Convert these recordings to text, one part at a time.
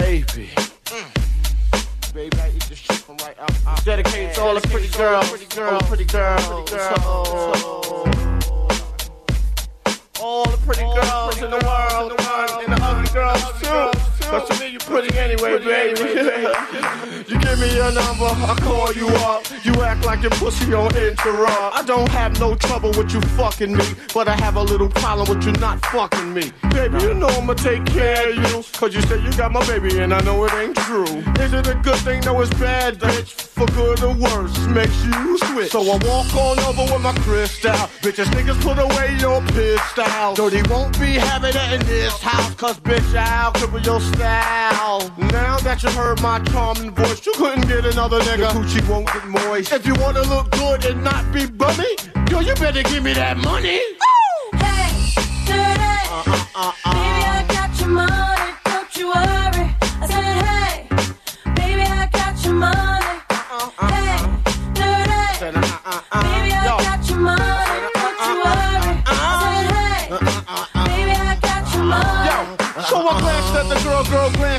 baby. Mm. Baby, I eat this shit from right out. out. Dedicated to all the pretty girls, pretty girls, pretty girls, pretty girls. All the pretty girls in the world, and the ugly girls too. Cause to me you pretty anyway, baby. you give me your number, I call you up. You act like your pussy on interrupt. I don't have no trouble with you fucking me, but I have a little problem with you not fucking me. Baby, you know I'ma take care of you. Cause you say you got my baby and I know it ain't true. Is it a good thing? No, it's bad, bitch. For good or worse, makes you switch. So I walk on over with my crystal. Bitches, niggas, put away your pistol. Dirty won't be having it in this house, cause bitch, I'll cripple your style. Now that you heard my charming voice, you couldn't get another nigga. Coochie won't get moist. If you wanna look good and not be bummy, girl, you better give me that money. Hey, dirty. Uh, Baby, I got your money, don't you worry. I said, hey, baby, I got your money. Hey, dirty. Baby, at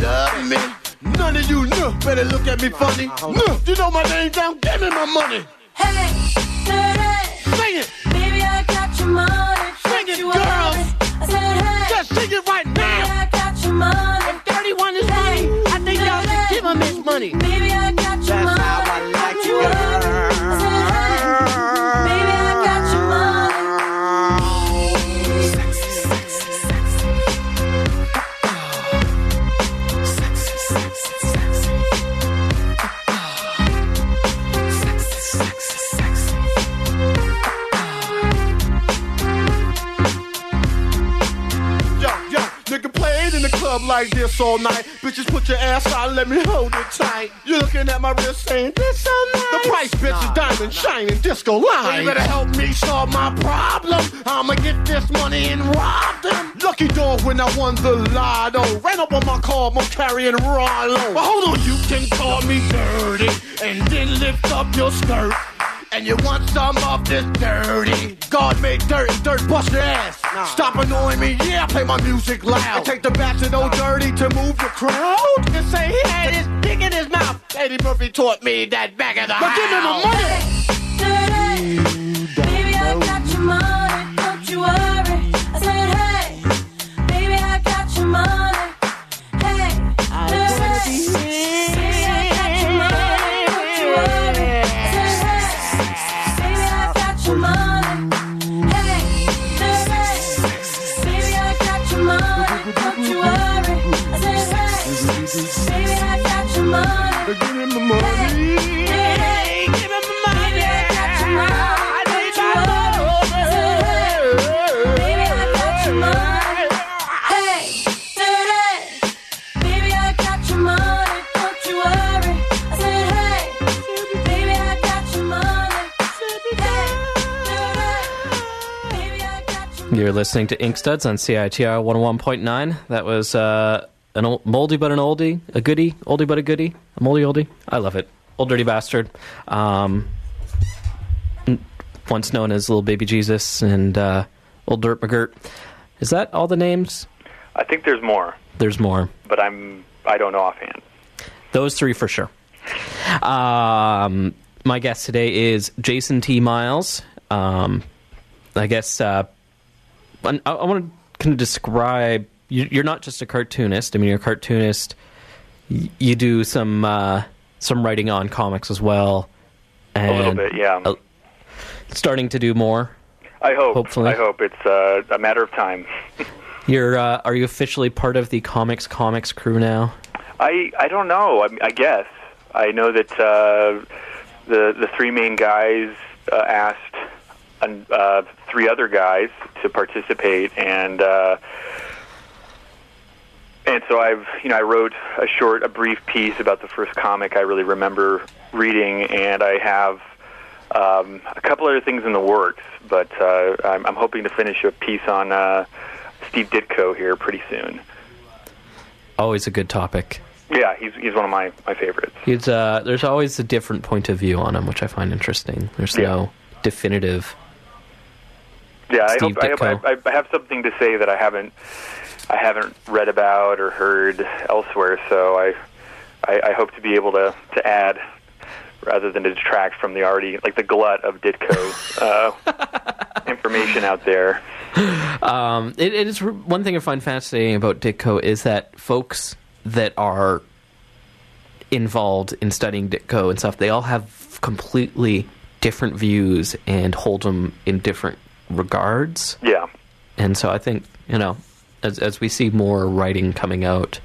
love me. None of you know, better look at me funny. No, you know my name down, give me my money. Hey, dirty. Sing it, Baby, I got your money, Sing it, you girls. I said, hey, just sing it right baby. I got your money. 31 is Hey, money. I think y'all should give him his money. Baby, I this all night. Bitches put your ass out, let me hold it tight. You're looking at my wrist saying, this so nice. The price, bitch, is diamond shining disco line. You better help me solve my problem. I'ma get this money and rob them. Lucky dog when I won the lotto. Ran up on my car, I'm carrying Rollo. But hold on, you can call me dirty. And then lift up your skirt. And you want some of this dirty? God made dirt and dirt bust your ass. Stop annoying me, yeah, play my music loud. And take the back to no dirty to move the crowd. And say he had his dick in his mouth. Eddie Murphy taught me that back of the But house. give me my money. You're listening to Ink Studs on CITR 101.9. That was uh, an old, moldy but an oldie, a goodie, oldie but a goodie, a moldy oldie. I love it. Old Dirty Bastard. Um, once known as Little Baby Jesus and uh, Old Dirt McGirt. Is that all the names? I think there's more, There's more. but I'm I don't know offhand. Those three for sure. Um, my guest today is Jason T. Miles. Um, I guess uh, I, I want to kind of describe. You, you're not just a cartoonist. I mean, you're a cartoonist. Y- You do some uh, some writing on comics as well. And A little bit, yeah. uh, starting to do more. I hope. hopefully. I hope it's uh, a matter of time. You're uh, are you officially part of the comics comics crew now? I I don't know. I, I guess I know that uh, the the three main guys uh, asked uh, three other guys to participate, and uh, and so I've you know I wrote a short, a brief piece about the first comic I really remember reading, and I have um, a couple other things in the works, but uh, I'm, I'm hoping to finish a piece on uh, Steve Ditko here pretty soon. Always a good topic. Yeah, he's he's one of my my favorites. He's, uh, there's always a different point of view on him, which I find interesting. There's Yeah. no definitive. Yeah, I hope, I, hope I, I have something to say that I haven't I haven't read about or heard elsewhere. So I I, I hope to be able to to add rather than to detract from the already like the glut of Ditko uh, information out there. Um, it, it is one thing I find fascinating about Ditko is that folks that are involved in studying Ditko and stuff, they all have completely different views and hold them in different regards. Yeah, And so I think you know, as as we see more writing coming out,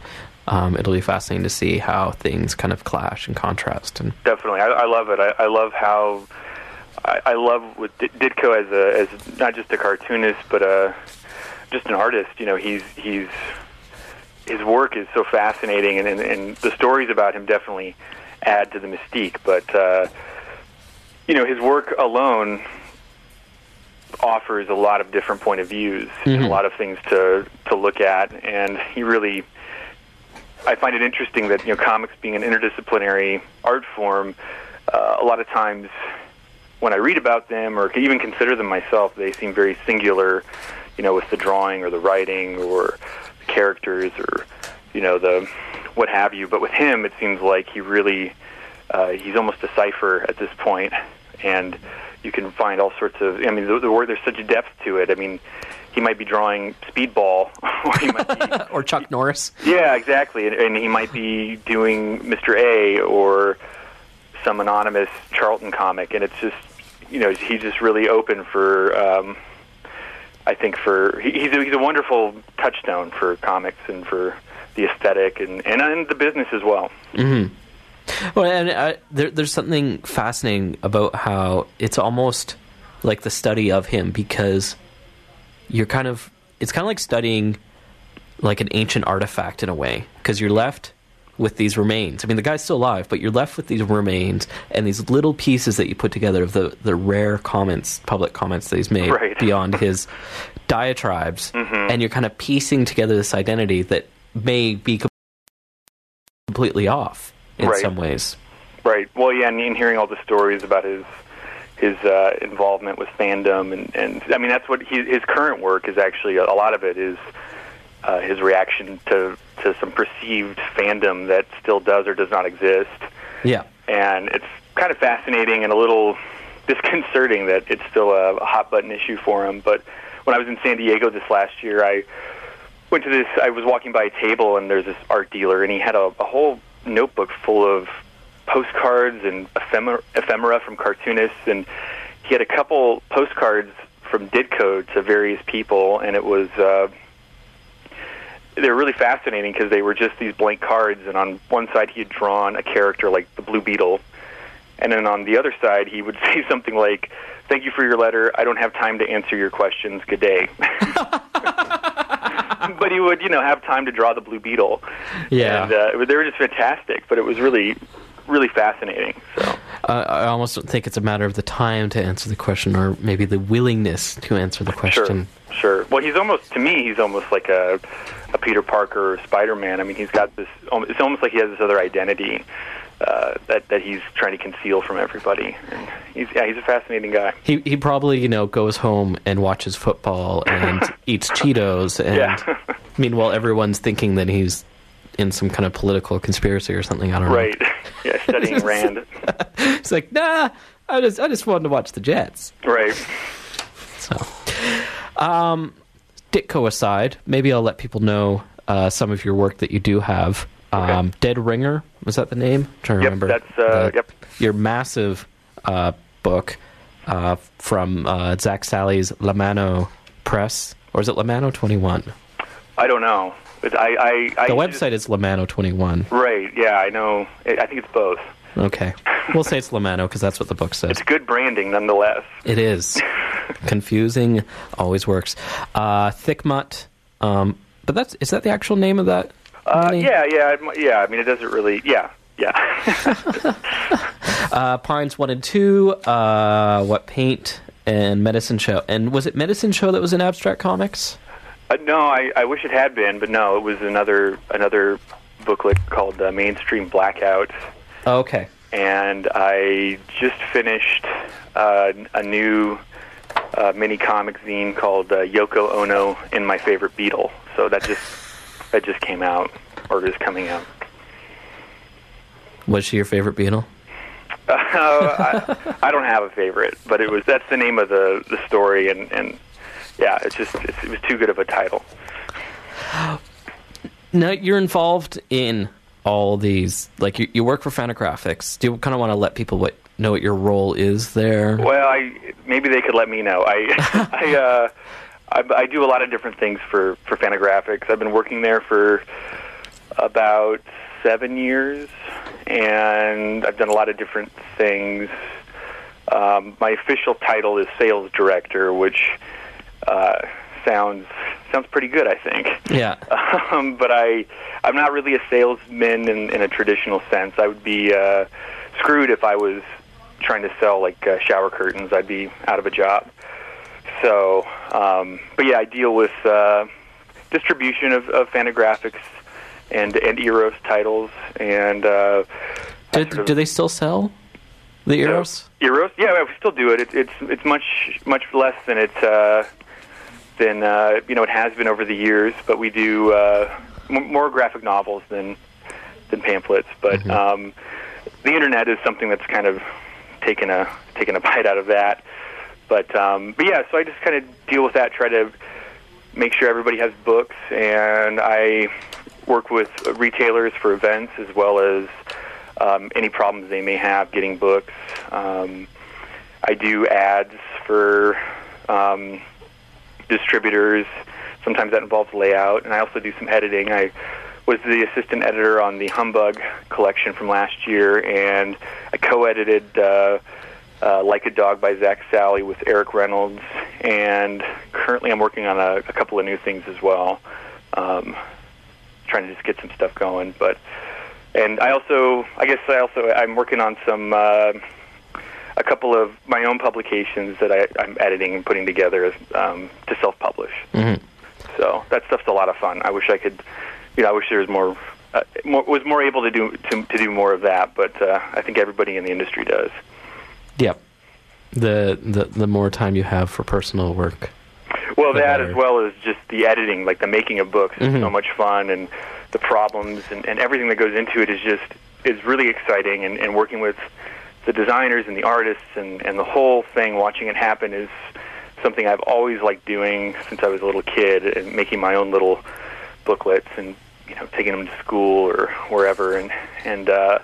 um, it'll be fascinating to see how things kind of clash and contrast. And definitely. I, I love it. I, I love how I, I love with D- Ditko as a as not just a cartoonist, but a just an artist. You know, he's he's his work is so fascinating, and, and, and the stories about him definitely add to the mystique. But uh, you know, his work alone offers a lot of different point of views, and a lot of things to to look at, and he really. I find it interesting that you know comics being an interdisciplinary art form, uh, a lot of times when I read about them or even consider them myself, they seem very singular, you know, with the drawing or the writing or the characters or you know the what have you. But with him, it seems like he really uh, he's almost a cipher at this point, and you can find all sorts of. I mean, the, the word there's such a depth to it. I mean, he might be drawing Speedball, or he might be or Chuck Norris. yeah, exactly. And, and he might be doing Mr. A or some anonymous Charlton comic, and it's just, you know, he's just really open for. Um, I think for he, he's a, he's a wonderful touchstone for comics and for the aesthetic and and, and the business as well. Well, and uh, there, there's something fascinating about how it's almost like the study of him because you're kind of it's kind of like studying like an ancient artifact in a way because you're left with these remains. I mean, the guy's still alive, but you're left with these remains and these little pieces that you put together of the the rare comments, public comments that he's made Right. beyond his diatribes, and you're kind of piecing together this identity that may be completely off in Right. some ways. Right. Well, yeah, and, and hearing all the stories about his his uh, involvement with fandom, and, and I mean that's what he, his current work is actually. A lot of it is uh, his reaction to to some perceived fandom that still does or does not exist, Yeah. and it's kind of fascinating and a little disconcerting that it's still a, a hot button issue for him. But when I was in San Diego this last year, I went to this. I was walking by a table, and there's this art dealer, and he had a, a whole notebook full of postcards and ephemera, ephemera from cartoonists, and he had a couple postcards from Ditko to various people, and it was. Uh, they were really fascinating because they were just these blank cards, and on one side he had drawn a character like the Blue Beetle, and then on the other side he would say something like, "Thank you for your letter. I don't have time to answer your questions. Good day." but he would, you know, have time to draw the Blue Beetle. Yeah. and uh, they were just fantastic. But it was really, really fascinating. So Uh, I almost don't think it's a matter of the time to answer the question, or maybe the willingness to answer the question. Sure, sure. Well, he's almost to me, he's almost like a a Peter Parker or Spider Man. I mean, he's got this. It's almost like he has this other identity uh, that that he's trying to conceal from everybody. And he's yeah, he's a fascinating guy. He he probably you know goes home and watches football and eats Cheetos, and Yeah. meanwhile everyone's thinking that he's in some kind of political conspiracy or something. I don't know. Right. yeah, studying Rand. It's like nah, I just I just wanted to watch the Jets. Right. So, um, Ditko aside, maybe I'll let people know uh, some of your work that you do have. Um, Dead Ringer was that the name? I'm trying to Yep, remember. that's, uh, The- yep. Your massive uh, book uh, from uh, Zak Sally's La Mano Press, or is it La Mano Twenty One? I don't know. I, I, I The just- website is La Mano Twenty One. Right. Yeah, I know. I I think it's both. Okay, we'll say it's La Mano because that's what the book says. It's good branding, nonetheless. It is confusing. Always works. Uh, Thick Mutt. Um, but that's is that the actual name of that? Uh, yeah, yeah, yeah. I mean, it doesn't really. Yeah, yeah. Uh, Pines one and two. Uh, what paint and Medicine Show? And was it Medicine Show that was in Abstract Comics? uh, no, I, I wish it had been, but no, it was another another booklet called uh, Mainstream Blackout, Oh, okay. and I just finished uh, a new uh, mini comic zine called uh, Yoko Ono and My Favorite Beetle. So that just that just came out, or is coming out. Was she your favorite Beatle? Uh, I, I don't have a favorite, but it was that's the name of the the story, and and yeah, it's just it's, it was too good of a title. Now you're involved in all these. Like you, you work for Fantagraphics. Do you kind of want to let people what, know what your role is there? Well, I maybe they could let me know. I I, uh, I I do a lot of different things for for Fantagraphics. I've been working there for about seven years, and I've done a lot of different things. Um, my official title is sales director, which uh, sounds sounds pretty good, I think. Yeah. um, but I I'm not really a salesman in, in a traditional sense. I would be uh, screwed if I was trying to sell like uh, shower curtains. I'd be out of a job. So, um, but yeah, I deal with uh, distribution of, of Fantagraphics and and Eros titles and. Uh, Do, sort of- do they still sell the Eros? Eros, yeah, we still do it. it it's it's much much less than it uh, than uh, you know it has been over the years. But we do uh, m- more graphic novels than than pamphlets. But um, the internet is something that's kind of taken a taken a bite out of that. But um, but yeah, so I just kind of deal with that. Try to make sure everybody has books, and I work with retailers for events as well as um, any problems they may have getting books. Um, I do ads for um, distributors. Sometimes that involves layout, and I also do some editing. I was the assistant editor on the Humbug collection from last year, and I co-edited uh, uh, "Like a Dog" by Zak Sally with Eric Reynolds, and currently I'm working on a, a couple of new things as well. Um, trying to just get some stuff going, but and I also, I guess I also, I'm working on some, uh, a couple of my own publications that I, I'm editing and putting together um, to self-publish. Mhm. So that stuff's a lot of fun. I wish I could, you know, I wish there was more, uh, more was more able to do to, to do more of that. But uh, I think everybody in the industry does. Yep. The, the the more time you have for personal work. Well, that better. as well as just the editing, like the making of books, is Mhm. so much fun, and the problems and, and everything that goes into it is just is really exciting. And, and working with the designers and the artists and, and the whole thing, watching it happen, is something I've always liked doing since I was a little kid, and making my own little booklets and you know taking them to school or wherever, and and uh,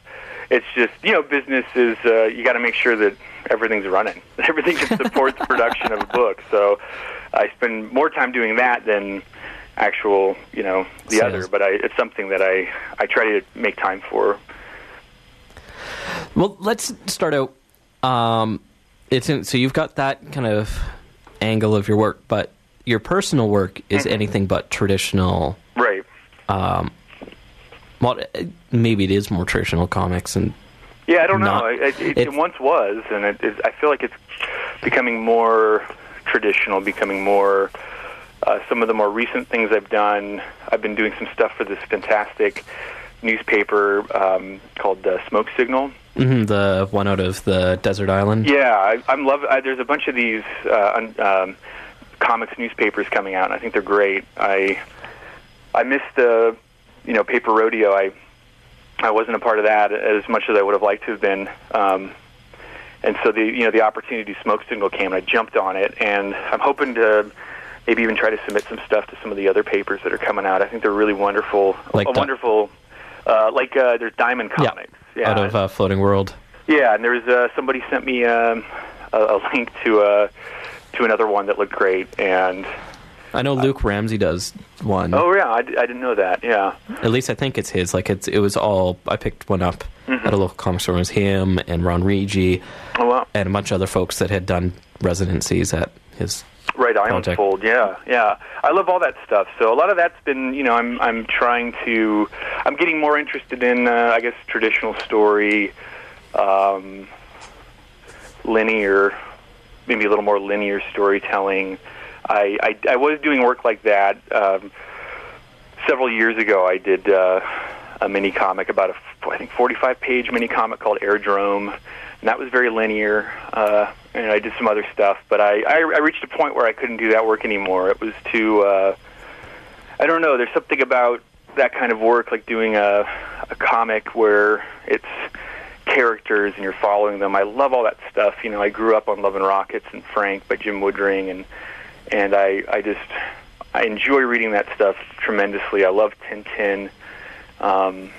it's just you know business is uh, you got to make sure that everything's running, everything can support the production of a book. So I spend more time doing that than actual you know the Sales. other, but I, it's something that I I try to make time for. Well, let's start out. Um, it's in, so you've got that kind of angle of your work, but your personal work is anything but traditional. Right. Um, well, maybe it is more traditional comics, and Yeah, I don't Not- know. It, it, it once was, and it, I feel like it's becoming more traditional, becoming more. Uh, some of the more recent things I've done, I've been doing some stuff for this fantastic newspaper um, called uh, Smoke Signal. mhm, the one out of the desert island. Yeah, I, I'm love. I, there's a bunch of these uh, un, um, comics newspapers coming out, and I think they're great. I I missed the you know paper rodeo. I I wasn't a part of that as much as I would have liked to have been. Um, and so the you know the opportunity to smoke signal came, and I jumped on it, and I'm hoping to maybe even try to submit some stuff to some of the other papers that are coming out. I think they're really wonderful. Like a Di- wonderful. Uh, like uh, there's Diamond Yeah, Comics. Yeah, out of uh, Floating World. yeah, and there was uh, somebody sent me um, a, a link to uh, to another one that looked great, and I know Luke Ramsey does one. oh yeah, I didn't know that. Yeah, At least I think it's his. Like it's it was all. I picked one up Mm-hmm. at a local comic store. It was him and Ron Regé. oh wow, and a bunch of other folks that had done residencies at his. Right, project. Yeah, yeah. I love all that stuff. So a lot of that's been, you know, I'm I'm trying to, I'm getting more interested in, uh, I guess, traditional story, um, linear, maybe a little more linear storytelling. I I, I was doing work like that um, several years ago. I did uh, a mini comic about a, I think, 45 page mini comic called Airdrome, and that was very linear. Uh, and I did some other stuff, but I, I I reached a point where I couldn't do that work anymore. It was too. Uh, I don't know. There's something about that kind of work, like doing a a comic where it's characters and you're following them. I love all that stuff. You know, I grew up on Love and Rockets and Frank by Jim Woodring, and and I I just I enjoy reading that stuff tremendously. I love Tintin. Um,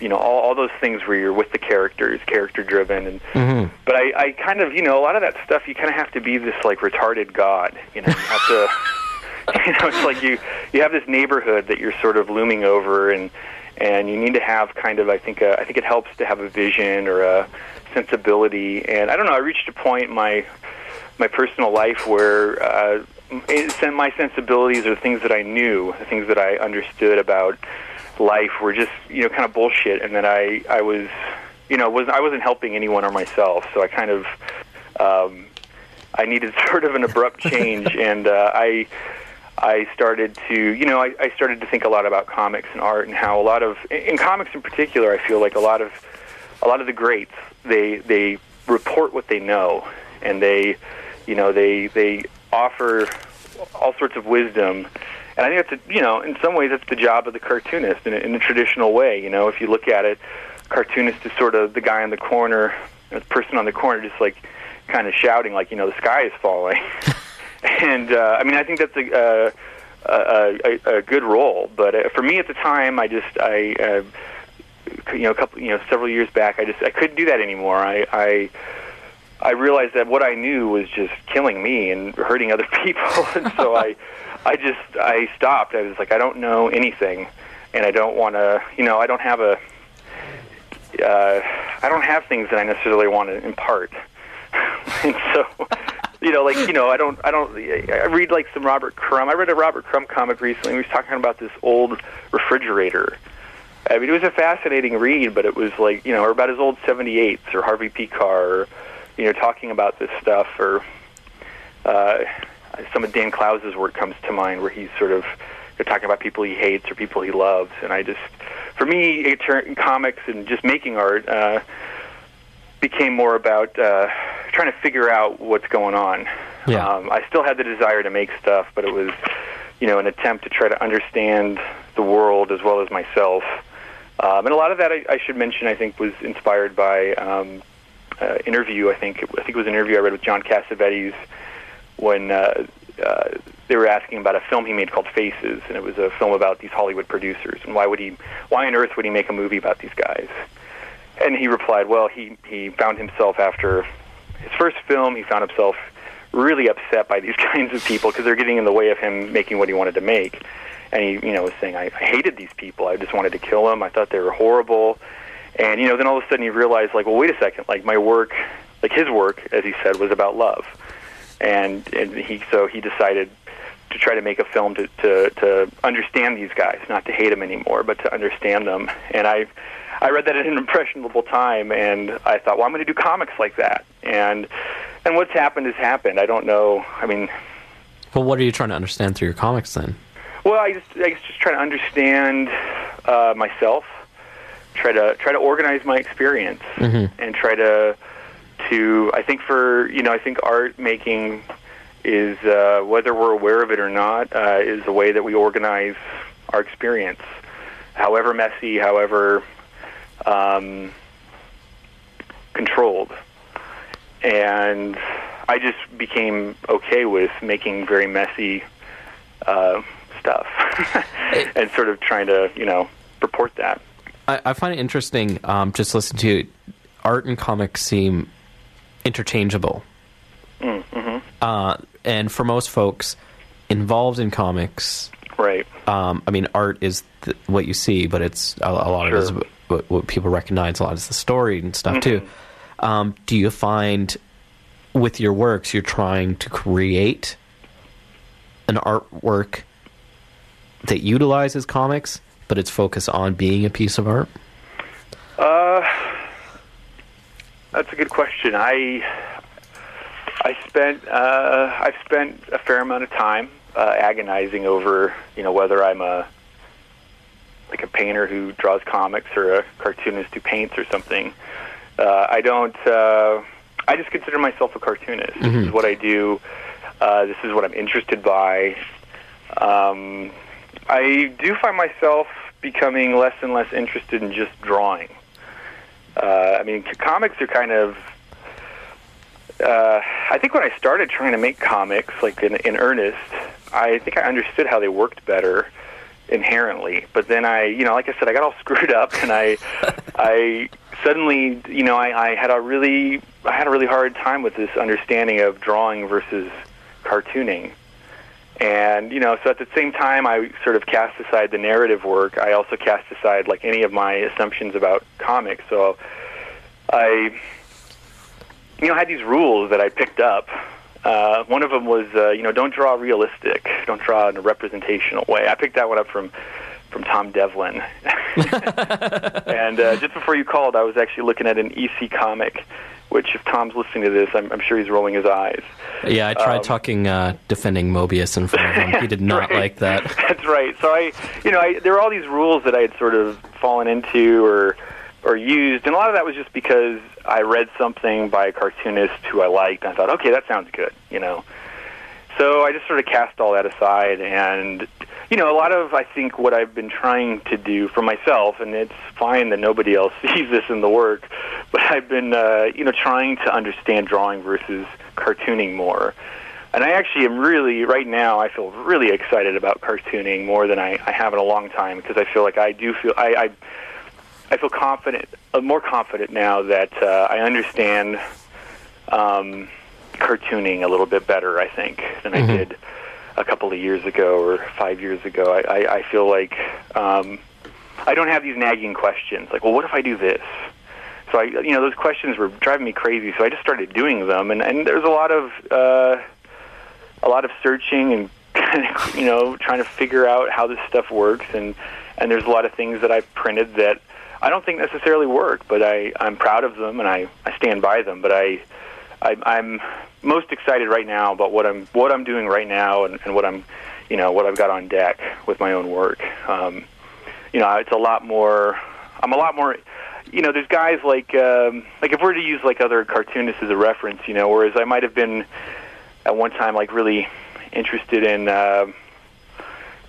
you know, all, all those things where you're with the characters, character driven, and but I, I kind of, you know, a lot of that stuff you kind of have to be this like retarded god. You know, you have to, you know, it's like you you have this neighborhood that you're sort of looming over, and and you need to have kind of, I think, uh, I think it helps to have a vision or a sensibility. And I don't know, I reached a point in my my personal life where uh, it, my sensibilities or things that I knew, the things that I understood about life were just you know kind of bullshit, and that I I was you know was I wasn't helping anyone or myself, so I kind of um, I needed sort of an abrupt change, and uh, I. I started to, you know, I, I started to think a lot about comics and art and how a lot of, in comics in particular, I feel like a lot of, a lot of the greats, they they report what they know, and they, you know, they they offer all sorts of wisdom, and I think that's, a, you know, in some ways that's the job of the cartoonist in a, in a traditional way. You know, if you look at it, cartoonist is sort of the guy in the corner, the person on the corner, just like kind of shouting, like, you know, the sky is falling. and uh, I mean, I think that's a, a, a, a, a good role. But uh, for me at the time, I just I. Uh, you know, a couple, you know, several years back, I just I couldn't do that anymore. I, I I realized that what I knew was just killing me and hurting other people, and so I, I just I stopped. I was like, I don't know anything, and I don't want to. You know, I don't have a. Uh, I don't have things that I necessarily want to impart, and so. You know, like you know, I don't, I don't. I read like some Robert Crumb. I read a Robert Crumb comic recently. He was talking about this old refrigerator, I mean, it was a fascinating read, but it was like you know, or about his old '78s or Harvey Pekar, or, you know, talking about this stuff, or uh, some of Dan Clowes's work comes to mind, where he's sort of you know, talking about people he hates or people he loves, and I just, for me, it turned, comics and just making art uh, became more about uh, trying to figure out what's going on. Yeah. Um, I still had the desire to make stuff, but it was, you know, an attempt to try to understand the world as well as myself. Um, and a lot of that, I, I should mention, I think, was inspired by um, uh, interview. I think I think it was an interview I read with John Cassavetes when uh, uh, they were asking about a film he made called Faces, and it was a film about these Hollywood producers and why would he, why on earth would he make a movie about these guys? And he replied, well, he he found himself after his first film, he found himself really upset by these kinds of people because they're getting in the way of him making what he wanted to make. And he, you know, was saying, I, I hated these people. I just wanted to kill them. I thought they were horrible. And you know, then all of a sudden you realize, like, well, wait a second. Like my work, like his work, as he said, was about love. And and he so he decided to try to make a film to to to understand these guys, not to hate them anymore, but to understand them. And I I read that at an impressionable time, and I thought, well, I'm going to do comics like that. And and what's happened has happened. I don't know. I mean, Well, what are you trying to understand through your comics then? well, I just I just try to understand uh, myself, try to try to organize my experience, and try to to I think for you know I think art making is uh, whether we're aware of it or not uh, is a way that we organize our experience, however messy, however um, controlled, and I just became okay with making very messy uh, stuff and sort of trying to you know purport that. I, I find it interesting. Um, just listen to art and comics seem interchangeable, Mm-hmm. uh, and for most folks involved in comics, Right. um, I mean, art is th- what you see, but it's a, a lot of it is what, what people recognize. A lot is the story and stuff too. Um, do you find with your works, you're trying to create an artwork that utilizes comics, but it's focus on being a piece of art? Uh, that's a good question. I I spent uh, I've spent a fair amount of time uh, agonizing over you know whether I'm a like a painter who draws comics or a cartoonist who paints or something. Uh, I don't. Uh, I just consider myself a cartoonist. This is what I do. Uh, this is what I'm interested by. Um, I do find myself becoming less and less interested in just drawing. Uh, I mean, comics are kind of. Uh, I think when I started trying to make comics, like in, in earnest, I think I understood how they worked better inherently. But then I, you know, like I said, I got all screwed up, and I, I suddenly, you know, I, I had a really, I had a really hard time with this understanding of drawing versus cartooning. And you know, so at the same time, I sort of cast aside the narrative work. I also cast aside like any of my assumptions about comics. So I, you know, had these rules that I picked up. Uh, one of them was, uh, you know, don't draw realistic. Don't draw in a representational way. I picked that one up from from Tom Devlin. and uh, just before you called, I was actually looking at an EC comic, which if Tom's listening to this, I'm, I'm sure he's rolling his eyes. Yeah, I tried Um, talking uh, defending Moebius in front of him. He did not Right. like that. That's right. So I, you know, I, there were all these rules that I had sort of fallen into or or used, and a lot of that was just because I read something by a cartoonist who I liked, and I thought, okay, that sounds good, you know. So I just sort of cast all that aside, and you know, a lot of I think what I've been trying to do for myself, and it's fine that nobody else sees this in the work, but I've been, uh, you know, trying to understand drawing versus cartooning more. And I actually am really, right now, I feel really excited about cartooning more than I, I have in a long time because I feel like I do feel, I, I, I feel confident, uh, more confident now that uh, I understand um, cartooning a little bit better, I think, than I did a couple of years ago or five years ago. I, I, I feel like um, I don't have these nagging questions like, well, what if I do this? So I, you know, those questions were driving me crazy. So I just started doing them, and and there's a lot of uh, a lot of searching and kind of, you know, trying to figure out how this stuff works, and and there's a lot of things that I've printed that I don't think necessarily work, but I I'm proud of them and I I stand by them. But I, I I'm most excited right now about what I'm what I'm doing right now and, and what I'm you know what I've got on deck with my own work. Um, you know, it's a lot more. I'm a lot more. You know, there's guys like um, like if we're to use like other cartoonists as a reference, you know, whereas I might have been at one time like really interested in. Uh,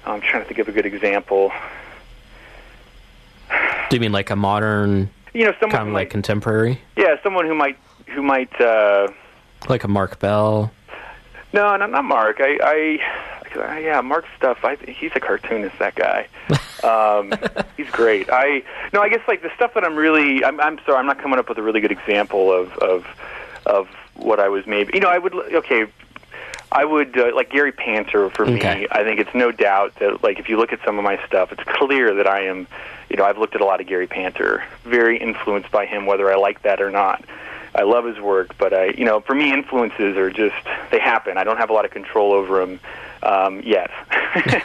I'm trying to think of a good example. Do you mean like a modern, You know, someone kind of like might, contemporary? yeah, someone who might who might. Uh, Like a Marc Bell? No, no, not Marc. I, I, I yeah, Marc's stuff. I, he's a cartoonist. That guy. Um, he's great. I no, I guess like the stuff that I'm really. I'm, I'm sorry, I'm not coming up with a really good example of of of what I was maybe. You know, I would okay. I would uh, like Gary Panter for Okay. me. I think it's no doubt that like if you look at some of my stuff, it's clear that I am. You know, I've looked at a lot of Gary Panter, very influenced by him, whether I like that or not. I love his work, but I, you know, for me, influences are just they happen. I don't have a lot of control over them um, yet.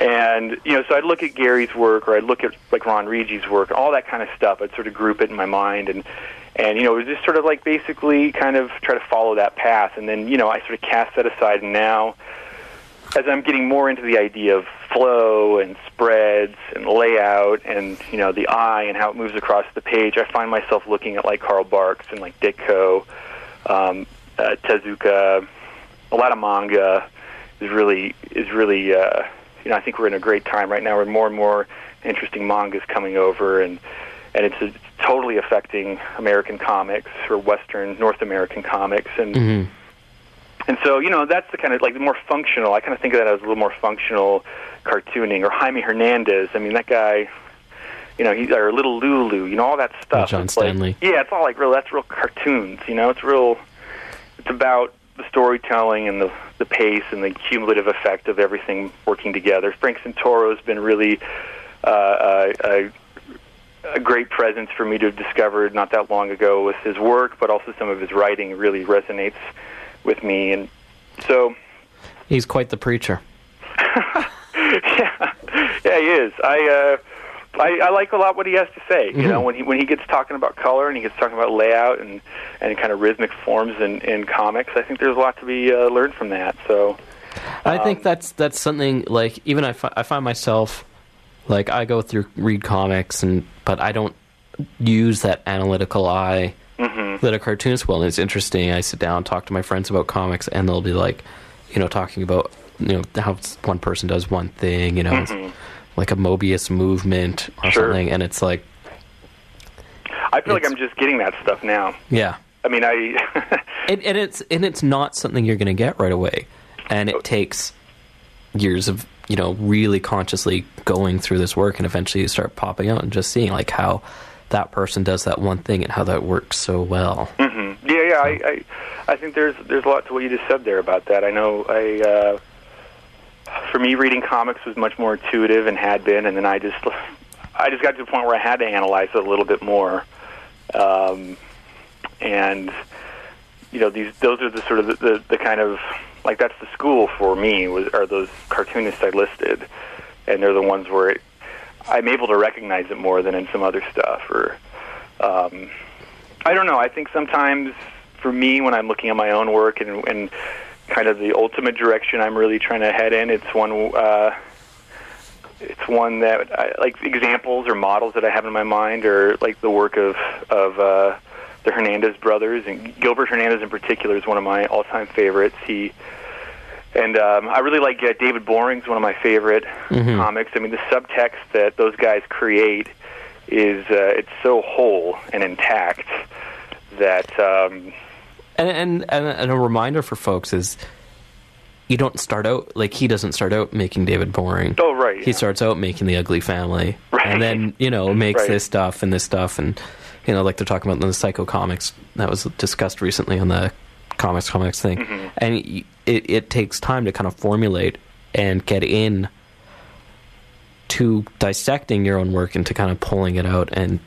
and you know, so I'd look at Gary's work, or I'd look at like Ron Regé's work, all that kind of stuff. I'd sort of group it in my mind, and and you know, it was just sort of like basically kind of try to follow that path. And then you know, I sort of cast that aside, and now as I'm getting more into the idea of flow and spreads and layout and you know the eye and how it moves across the page, I find myself looking at like Carl Barks and like Ditko, um, uh, Tezuka, a lot of manga is really is really uh, you know I think we're in a great time right now where more and more interesting mangas coming over and and it's, it's totally affecting American comics or Western North American comics and. Mm-hmm. And so, you know, that's the kind of like the more functional. I kind of think of that as a little more functional cartooning. Or Jaime Hernandez. I mean, that guy. You know, he's or Little Lulu. You know, all that stuff. John It's like- Stanley. yeah, it's all like real. That's real cartoons. You know, it's real. It's about the storytelling and the the pace and the cumulative effect of everything working together. Frank Santoro's been really uh, uh, uh, a great presence for me to have discovered not that long ago with his work, but also some of his writing really resonates with me. And so, He's quite the preacher. yeah, yeah, he is. I, uh, I, I like a lot what he has to say. You know, when he when he gets talking about color and he gets talking about layout and and kind of rhythmic forms in in comics, I think there's a lot to be uh, learned from that. So, I Um, think that's that's something like even I, fi- I find myself like I go through read comics and but I don't use that analytical eye Mm-hmm. that a cartoonist will. And it's interesting. I sit down, talk to my friends about comics, and they'll be like, you know, talking about you know how one person does one thing, you know, it's like a Moebius movement or Mm-hmm. Sure. something, and it's like, I feel like I'm just getting that stuff now. yeah, I mean, I and, and it's and it's not something you're going to get right away, and it takes years of you know really consciously going through this work, and eventually you start popping out and just seeing like how that person does that one thing and how that works so well. yeah, yeah. I, I I think there's there's a lot to what you just said there about that. I know I. Uh, for me, reading comics was much more intuitive and had been, and then I just, I just got to the point where I had to analyze it a little bit more, um, and you know, these those are the sort of the, the, the kind of like that's the school for me was are those cartoonists I listed, and they're the ones where it, I'm able to recognize it more than in some other stuff or. Um, I don't know. I think sometimes for me, when I'm looking at my own work and, and kind of the ultimate direction I'm really trying to head in, it's one. Uh, it's one that I, like examples or models that I have in my mind are like the work of of uh, the Hernandez brothers and Gilbert Hernandez in particular is one of my all-time favorites. He and um, I really like uh, David Boring's one of my favorite comics. I mean, the subtext that those guys create is uh, it's so whole and intact that um, And, and and and a reminder for folks is you don't start out like he doesn't start out making David boring. oh right He yeah. starts out making the Ugly Family, Right. and then you know makes Right. this stuff and this stuff, and you know like they're talking about in the Psycho comics that was discussed recently on the comics comics thing, Mm-hmm. and it it takes time to kind of formulate and get in to dissecting your own work and to kind of pulling it out and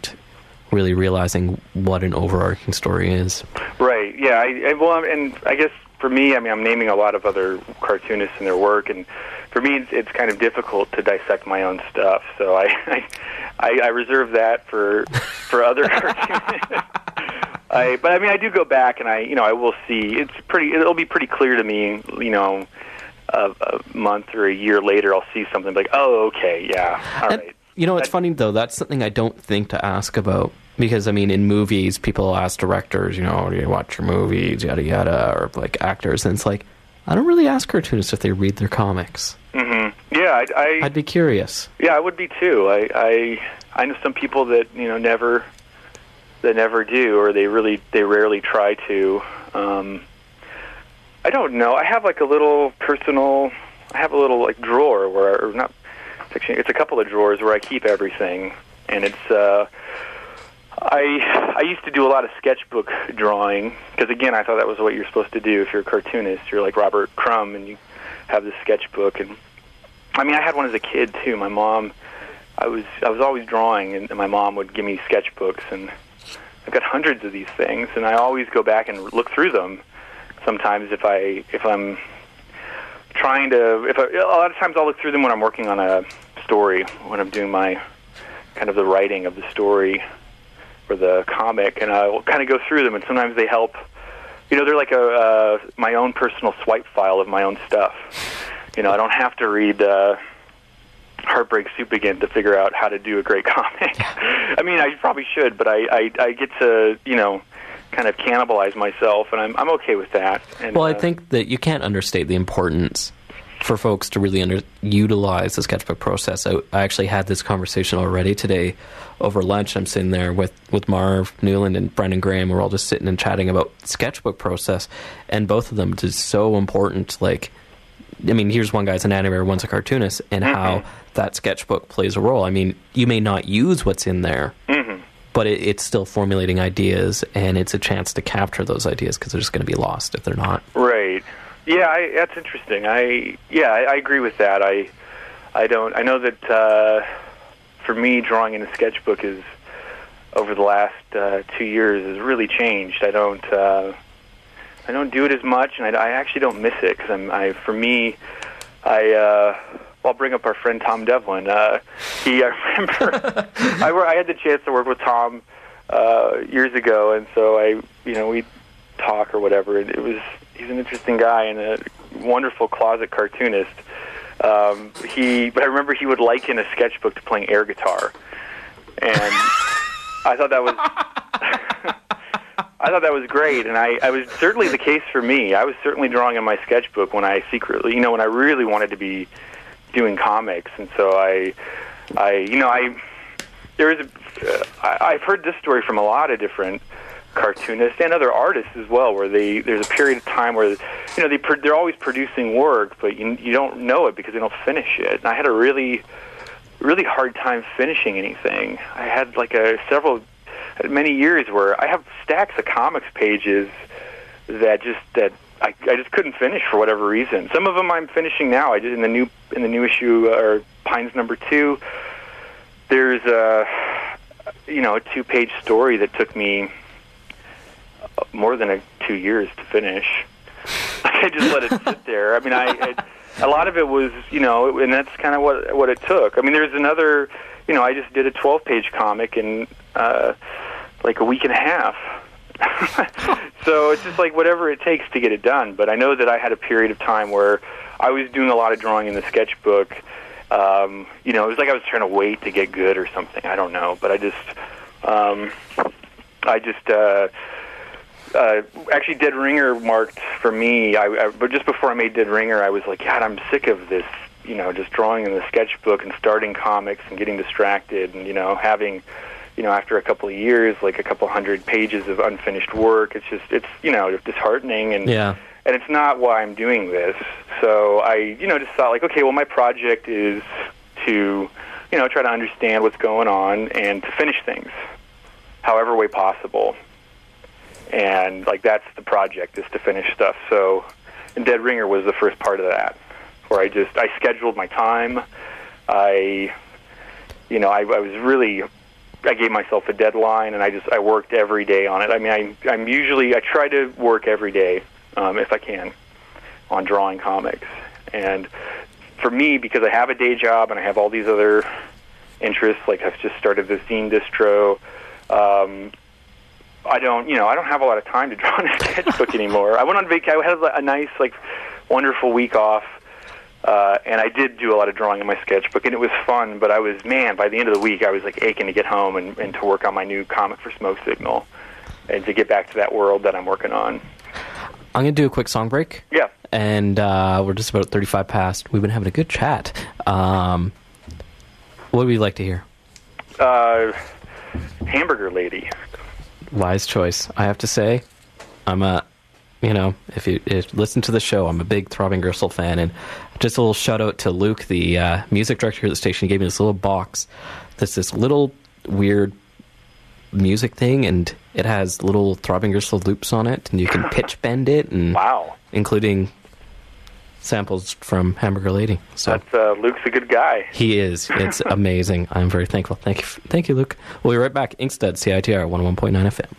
really realizing what an overarching story is. Right. Yeah. I, I well, and I guess for me, I mean, I'm naming a lot of other cartoonists and their work, and for me, it's, it's kind of difficult to dissect my own stuff. So I, I, I reserve that for for other cartoonists. I, but I mean, I do go back, and I, you know, I will see. It's pretty. It'll be pretty clear to me, you know. A, a month or a year later, I'll see something like, "Oh, okay, yeah, all And, right." You know, it's That- funny though. That's something I don't think to ask about because I mean, in movies, people ask directors, you know, do you watch your movies, yada yada, or like actors, and it's like I don't really ask cartoonists if they read their comics. Mm-hmm. Yeah, I, I I'd be curious. Yeah, I would be too. I, I I know some people that you know never that never do, or they really they rarely try to. Um, I don't know. I have like a little personal. I have a little like drawer where, or not. It's a couple of drawers where I keep everything, and it's. uh I I used to do a lot of sketchbook drawing because again I thought that was what you're supposed to do if you're a cartoonist. You're like Robert Crumb and you have this sketchbook and I mean, I had one as a kid too. My mom, I was I was always drawing, and my mom would give me sketchbooks, and I've got hundreds of these things, and I always go back and look through them. Sometimes, if I if I'm trying to, if I, a lot of times I'll look through them when I'm working on a story, when I'm doing my kind of the writing of the story or the comic, and I'll kind of go through them, and sometimes they help. You know, they're like a uh, my own personal swipe file of my own stuff. You know, I don't have to read uh, Heartbreak Soup again to figure out how to do a great comic. I mean, I probably should, but I, I I get to you know kind of cannibalize myself, and I'm I'm okay with that. And, Well, I uh, think that you can't understate the importance for folks to really under, utilize the sketchbook process. I, I actually had this conversation already today over lunch. I'm sitting there with, with Marv Newland and Brandon Graham. We're all just sitting and chatting about sketchbook process, and both of them is so important. Like, I mean, here's one guy's an animator, one's a cartoonist, and how that sketchbook plays a role. I mean, you may not use what's in there, but it, it's still formulating ideas, and it's a chance to capture those ideas because they're just going to be lost if they're not. Right. Yeah, I, that's interesting. I yeah, I, I agree with that. I I don't. I know that uh, for me, drawing in a sketchbook is over the last uh, two years has really changed. I don't uh, I don't do it as much, and I, I actually don't miss it because I'm I for me I. Uh, I'll bring up our friend Tom Devlin. Uh, he, I remember, I, I had the chance to work with Tom uh, years ago, and so I, you know, we talk or whatever. And it was he's an interesting guy and a wonderful closet cartoonist. Um, he, but I remember he would liken a sketchbook to playing air guitar, and I thought that was. I thought that was great, and I, I was certainly the case for me. I was certainly drawing in my sketchbook when I secretly, you know, when I really wanted to be doing comics, and so I, I, you know, I, there is, uh, I, I've heard this story from a lot of different cartoonists and other artists as well, where they there's a period of time where, you know, they they're always producing work, but you you don't know it because they don't finish it. And I had a really, really hard time finishing anything. I had like a several many years where I have stacks of comics pages that just that I, I just couldn't finish for whatever reason. Some of them I'm finishing now. I did in the new in the new issue uh, or Pines number two. There's a you know a two page story that took me uh, more than a, two years to finish. I just let it sit there. I mean, I, I a lot of it was you know, and that's kind of what what it took. I mean, there's another you know, I just did a 12 page comic in uh, like a week and a half. so it's just like whatever it takes to get it done. But I know that I had a period of time where I was doing a lot of drawing in the sketchbook. Um, you know, it was like I was trying to wait to get good or something. I don't know, but I just, um, I just, uh, uh, actually, Dead Ringer marked for me. I, I, but just before I made Dead Ringer, I was like, God, I'm sick of this. You know, just drawing in the sketchbook and starting comics and getting distracted, and you know, having you know, after a couple of years, like a couple hundred pages of unfinished work. It's just, it's, you know, disheartening and, Yeah. and it's not why I'm doing this. So I, you know, just thought like, okay, well, my project is to, you know, try to understand what's going on and to finish things, however way possible. And like that's the project is to finish stuff. So, and Dead Ringer was the first part of that, where I just I scheduled my time. I, you know, I, I was really I gave myself a deadline, and I just I worked every day on it. I mean, I, I'm usually I try to work every day um, if I can on drawing comics. And for me, because I have a day job and I have all these other interests, like I've just started the zine distro. Um, I don't, you know, I don't have a lot of time to draw in a sketchbook anymore. I went on vacation. I had a nice, like, wonderful week off. Uh, and I did do a lot of drawing in my sketchbook, and it was fun. But I was, man, by the end of the week, I was like aching to get home and, and to work on my new comic for Smoke Signal, and to get back to that world that I'm working on. I'm going to do a quick song break. Yeah. And uh, we're just about 35 past. We've been having a good chat. Um, what would we like to hear? Uh, Hamburger Lady. Wise choice, I have to say. I'm a, you know, if you if you listen to the show, I'm a big Throbbing Gristle fan, and just a little shout out to Luke, the uh, music director here at the station. He gave me this little box. That's this little weird music thing, and it has little Throbbing Gristle loops on it, and you can pitch bend it, and Wow. including samples from Hamburger Lady. So That's uh, Luke's a good guy. he is. It's amazing. I'm very thankful. Thank you, thank you, Luke. We'll be right back. Ink Studs, CITR 101.9 FM.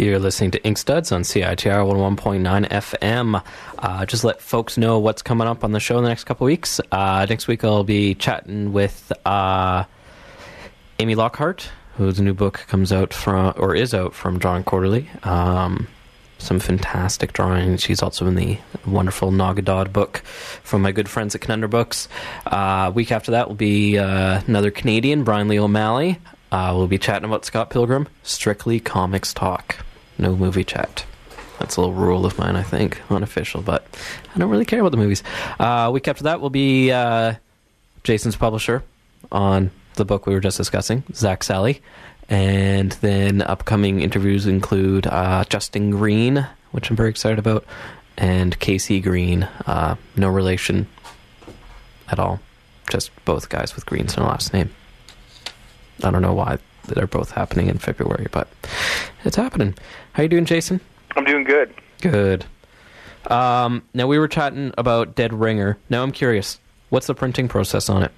You're listening to Ink Studs on CITR 101.9 FM. Uh, just let folks know what's coming up on the show in the next couple weeks. Uh, next week I'll be chatting with uh, Amy Lockhart, whose new book comes out from, or is out from Drawn & Quarterly. Um, some fantastic drawings. She's also in the wonderful Nog A Dod book from my good friends at Conundrum Books. Uh, week after that will be uh, another Canadian, Brian Lee O'Malley. Uh, we'll be chatting about Scott Pilgrim. Strictly comics talk, no movie chat. That's a little rule of mine, I think, unofficial, but I don't really care about the movies. Uh, week after that will be uh, Jason's publisher on the book we were just discussing, Zak Sally. And then upcoming interviews include uh, Justin Green, which I'm very excited about, and Casey Green. Uh, no relation at all, just both guys with Greens in the last name. I don't know why they're both happening in February, but it's happening. How you doing, Jason? I'm doing good. Good. Um, now we were chatting about Dead Ringer. Now I'm curious, what's the printing process on it?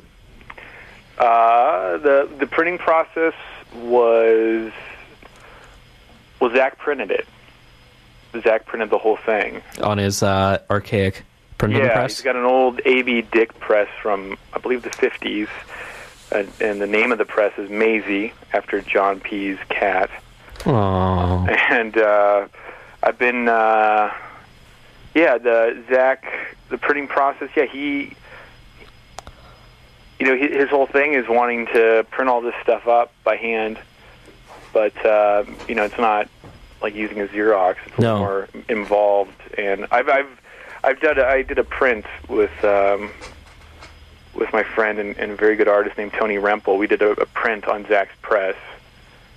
Uh, the the printing process was well, Zak printed it. Zak printed the whole thing. On his uh, archaic printing yeah, press? he's got an old AB Dick press from I believe the 50s, and, and the name of the press is Maisie after John P.'s cat. Aww. And uh, I've been, uh, yeah, the Zak, the printing process. Yeah, he, you know, hi- his whole thing is wanting to print all this stuff up by hand, but uh, you know, it's not like using a Xerox. It's a No. more involved. And I've, I've, I've done, a, I did a print with. Um, with my friend and, and very good artist named Tony Rempel, we did a, a print on Zak's press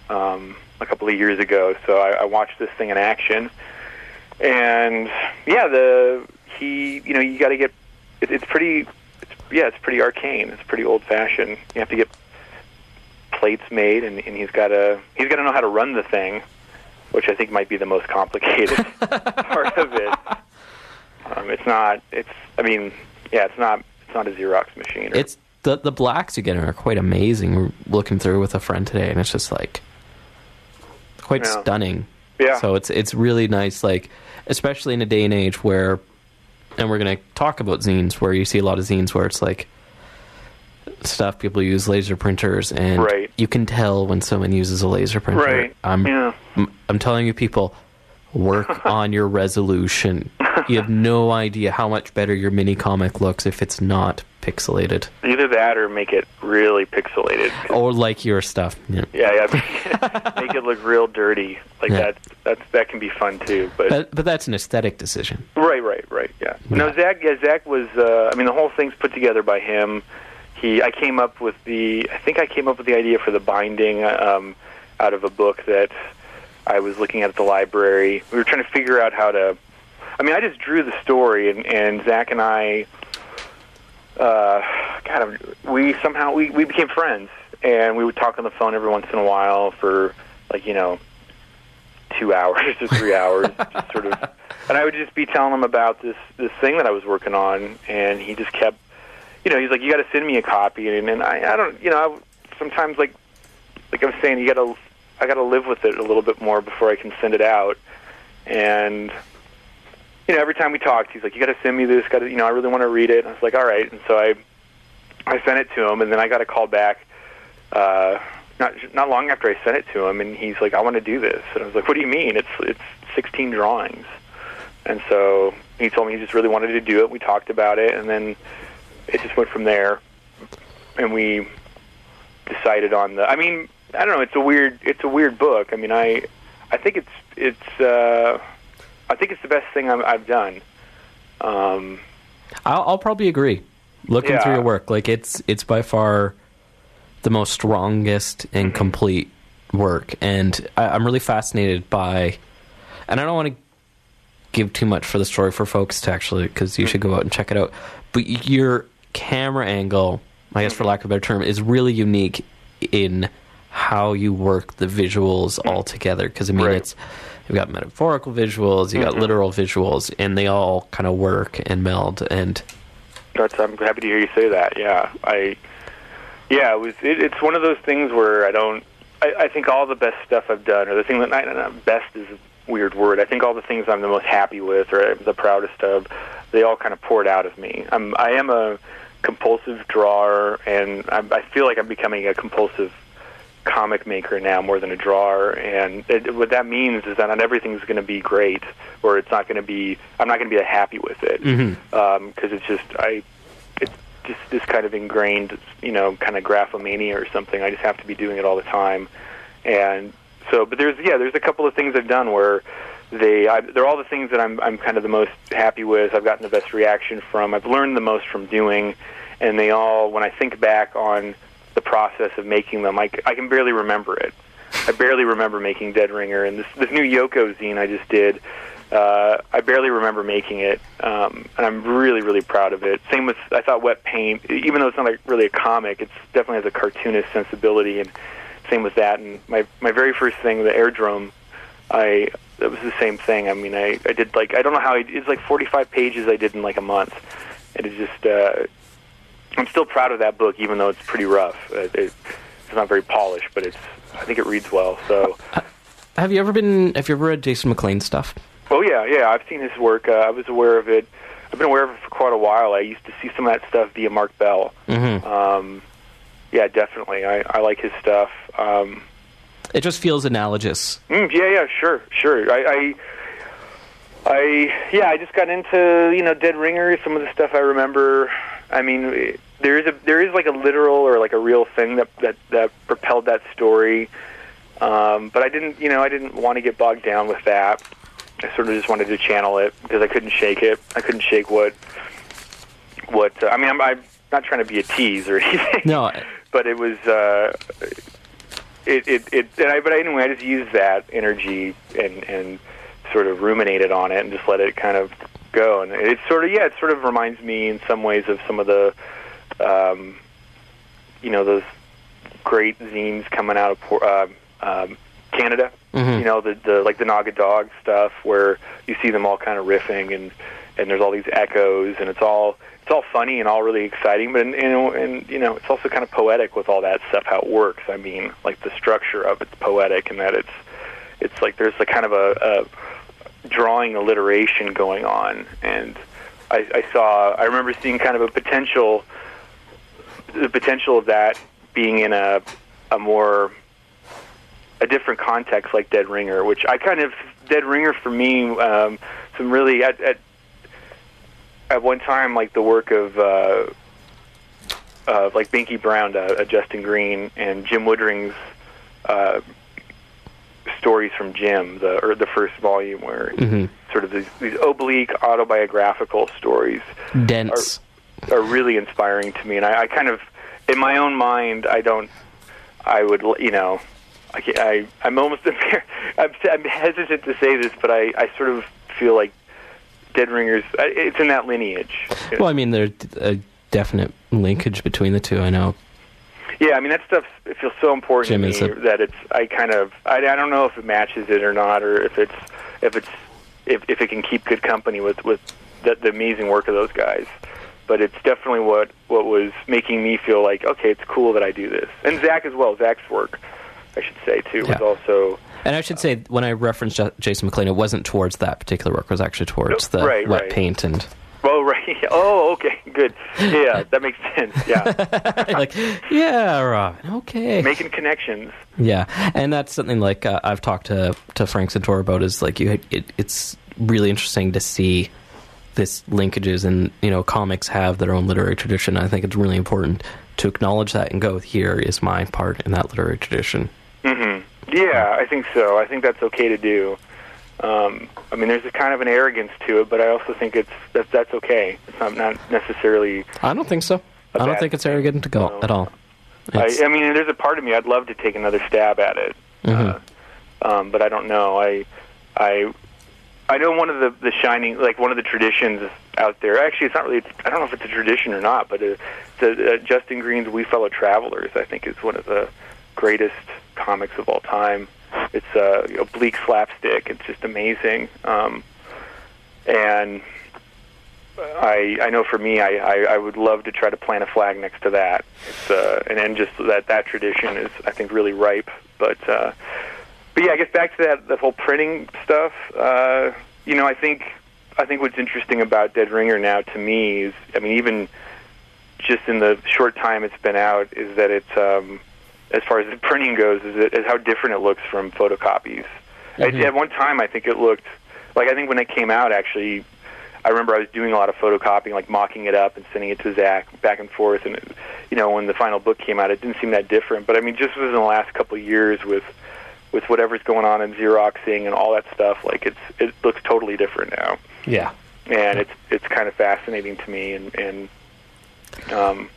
um, a couple of years ago. So I, I watched this thing in action, and yeah, the he, you know, you got to get. It, it's pretty. It's, yeah, it's pretty arcane. It's pretty old fashioned. You have to get plates made, and, and he's got to he's got to know how to run the thing, which I think might be the most complicated part of it. Um, it's not. It's. I mean, yeah, it's not. It's not a Xerox machine. Or, It's the the blacks you get are quite amazing. We're looking through with a friend today, and it's just like quite Yeah. stunning. Yeah. So it's it's really nice, like especially in a day and age where, and we're gonna talk about zines where you see a lot of zines where it's like stuff people use laser printers, and Right. you can tell when someone uses a laser printer. Right. I'm Yeah. I'm, I'm telling you, people, work on your resolution. You have no idea how much better your mini comic looks if it's not pixelated Either that or make it really pixelated. or like your stuff. Yeah. Yeah, yeah. make it look real dirty. Like Yeah. that. That's that can be fun too. But, But, but that's an aesthetic decision. right, right, right. Yeah. No, Zak. Yeah, Zak was. Uh, I mean, the whole thing's put together by him. he I came up with the I think I came up with the idea for the binding um, out of a book that I was looking at at the library. We were trying to figure out how to. I mean, I just drew the story, and, and Zak and I, uh, God, we somehow we we became friends, and we would talk on the phone every once in a while for like you know two hours or three hours, just sort of. And I would just be telling him about this this thing that I was working on, and he just kept, you know, he's like, "You got to send me a copy," and, and I, I don't, you know, I, sometimes like, like I was saying, you got to, I got to live with it a little bit more before I can send it out, and. You know, every time we talked, he's like, "You got to send me this. Got to, you know, I really want to read it." And I was like, "All right." And so I, I sent it to him, and then I got a call back uh, not not long after I sent it to him, and he's like, "I want to do this." And I was like, "What do you mean? It's it's 16 drawings." And so he told me he just really wanted to do it. We talked about it, and then it just went from there. And we decided on the. I mean, I don't know. It's a weird. It's a weird book. I mean, I I think it's it's. Uh, I think it's the best thing I'm, I've done. Um, I'll, I'll probably agree. Looking Yeah. through your work, like it's it's by far the most strongest and Mm-hmm. complete work, and I, I'm really fascinated by. And I don't want to give too much for the story for folks to actually because you should go out and check it out. But your camera angle, I guess for lack of a better term, is really unique in how you work the visuals all together. Because I mean, Right. it's you've got metaphorical visuals, you've got mm-hmm. literal visuals, and they all kind of work and meld. And That's, I'm happy to hear you say that. Yeah, I, yeah, it was. It, it's one of those things where I don't. I, I think all the best stuff I've done, or the thing that not, not best is a weird word. I think all the things I'm the most happy with, or the proudest of, they all kind of poured out of me. I'm. I am a compulsive drawer, and I, I feel like I'm becoming a compulsive comic maker now more than a drawer. And it, what that means is that not everything's going to be great or it's not going to be i'm not going to be happy with it. Mm-hmm. Um, because it's just i it's just this kind of ingrained you know kind of graphomania or something. I just have to be doing it all the time. And so but there's yeah there's a couple of things i've done where they I, they're all the things that i'm i'm kind of the most happy with. I've gotten the best reaction from. I've learned the most from doing. And they all when i think back on the process of making them i, I can barely remember it i barely remember making dead ringer and this this new yoko zine i just did uh, I barely remember making it, um, and I'm really, really proud of it. Same with I thought Wet Paint, even though it's not like really a comic, it's definitely has a cartoonist sensibility, and same with that. And my my very first thing, the Airdrome, I that was the same thing. I mean, I I did like I don't know how I, it's like 45 pages I did in like a month, it just uh, I'm still proud of that book, even though it's pretty rough. Uh, it, it's not very polished, but it's I think it reads well. So. have you ever been? Have you ever read Jason McLean stuff? Oh yeah, yeah. I've seen his work. Uh, I was aware of it. I've been aware of it for quite a while. I used to see some of that stuff via Marc Bell. Mm-hmm. Um, yeah, definitely. I, I like his stuff. Um, It just feels analogous. mm, yeah, yeah, sure, sure. I, I, I, yeah, I just got into you know Dead Ringer. Some of the stuff I remember. I mean, there is a there is like a literal or like a real thing that that that propelled that story. Um, but I didn't, you know, I didn't want to get bogged down with that. I sort of just wanted to channel it because I couldn't shake it. I couldn't shake what, what. Uh, I mean, I'm, I'm not trying to be a tease or anything. No, but it was. Uh, it it it. And I, but anyway, I just used that energy and and sort of ruminated on it and just let it kind of go. And it sort of yeah, it sort of reminds me in some ways of some of the, um, you know, those great zines coming out of uh, um, Canada. Mhm. You know, the the like the Nog A Dod stuff where you see them all kind of riffing and and there's all these echoes and it's all it's all funny and all really exciting, but and, and, and you know it's also kind of poetic with all that stuff how it works. I mean, like the structure of it's poetic and that it's it's like there's a kind of a, a drawing alliteration going on, and I, I saw I remember seeing kind of a potential the potential of that being in a a more a different context like Dead Ringer, which I kind of Dead Ringer for me um, some really at, at at one time like the work of uh, uh, like Binky Brown, uh, uh, Justin Green, and Jim Woodring's uh, stories from Jim, the or the first volume, where Mhm. sort of these, these oblique autobiographical stories dense. are really inspiring to me, and I, I kind of in my own mind, I don't. I would, you know, I, I I'm almost I'm, I'm hesitant to say this, but I I sort of feel like Dead Ringers. It's in that lineage. Well, I mean, there's a definite linkage between the two. I know. Yeah, I mean that stuff. It feels so important Jim to me a- that it's. I kind of. I, I don't know if it matches it or not, or if it's if it's if if it can keep good company with with the, the amazing work of those guys. But it's definitely what what was making me feel like okay, it's cool that I do this. And Zak as well. Zak's work, I should say too, was Yeah. also And I should say, when I referenced Jason McLean, it wasn't towards that particular work. It was actually towards the Right, wet right. paint and Oh right. Oh okay. Good. Yeah, that makes sense. Yeah. like, yeah, Robin, okay. Making connections. Yeah, and that's something like uh, I've talked to to Frank Santoro about is like you. It, it's really interesting to see this linkages and you know comics have their own literary tradition. I think it's really important to acknowledge that and go here is my part in that literary tradition. hmm Yeah, I think so. I think that's okay to do. Um, I mean, there's a kind of an arrogance to it, but I also think it's that that's okay. It's not not necessarily. I don't think so. I don't think it's arrogant to go No. at all. I, I mean, there's a part of me I'd love to take another stab at it, Mhm. uh, um, but I don't know. I, I, I know one of the the shining like one of the traditions out there. Actually, it's not really. I don't know if it's a tradition or not, but uh, the uh, Justin Green's "We Fellow Travelers" I think is one of the greatest comics of all time. It's uh, oblique slapstick. It's just amazing. Um, and I I know for me, I, I I would love to try to plant a flag next to that. It's uh, and then just that that tradition is I think really ripe. But uh, but yeah, I guess back to that the whole printing stuff. Uh, you know, I think I think what's interesting about Dead Ringer now to me is I mean even just in the short time it's been out is that it's um, as far as the printing goes is, it, is how different it looks from photocopies. At, Mhm. at one time, I think it looked like I think when it came out actually I remember I was doing a lot of photocopying, like mocking it up and sending it to Zak back and forth. And it, you know, when the final book came out, it didn't seem that different. But I mean, just within the last couple of years, with with whatever's going on in Xeroxing and all that stuff, like it's it looks totally different now, yeah. and it's it's kind of fascinating to me. And and um,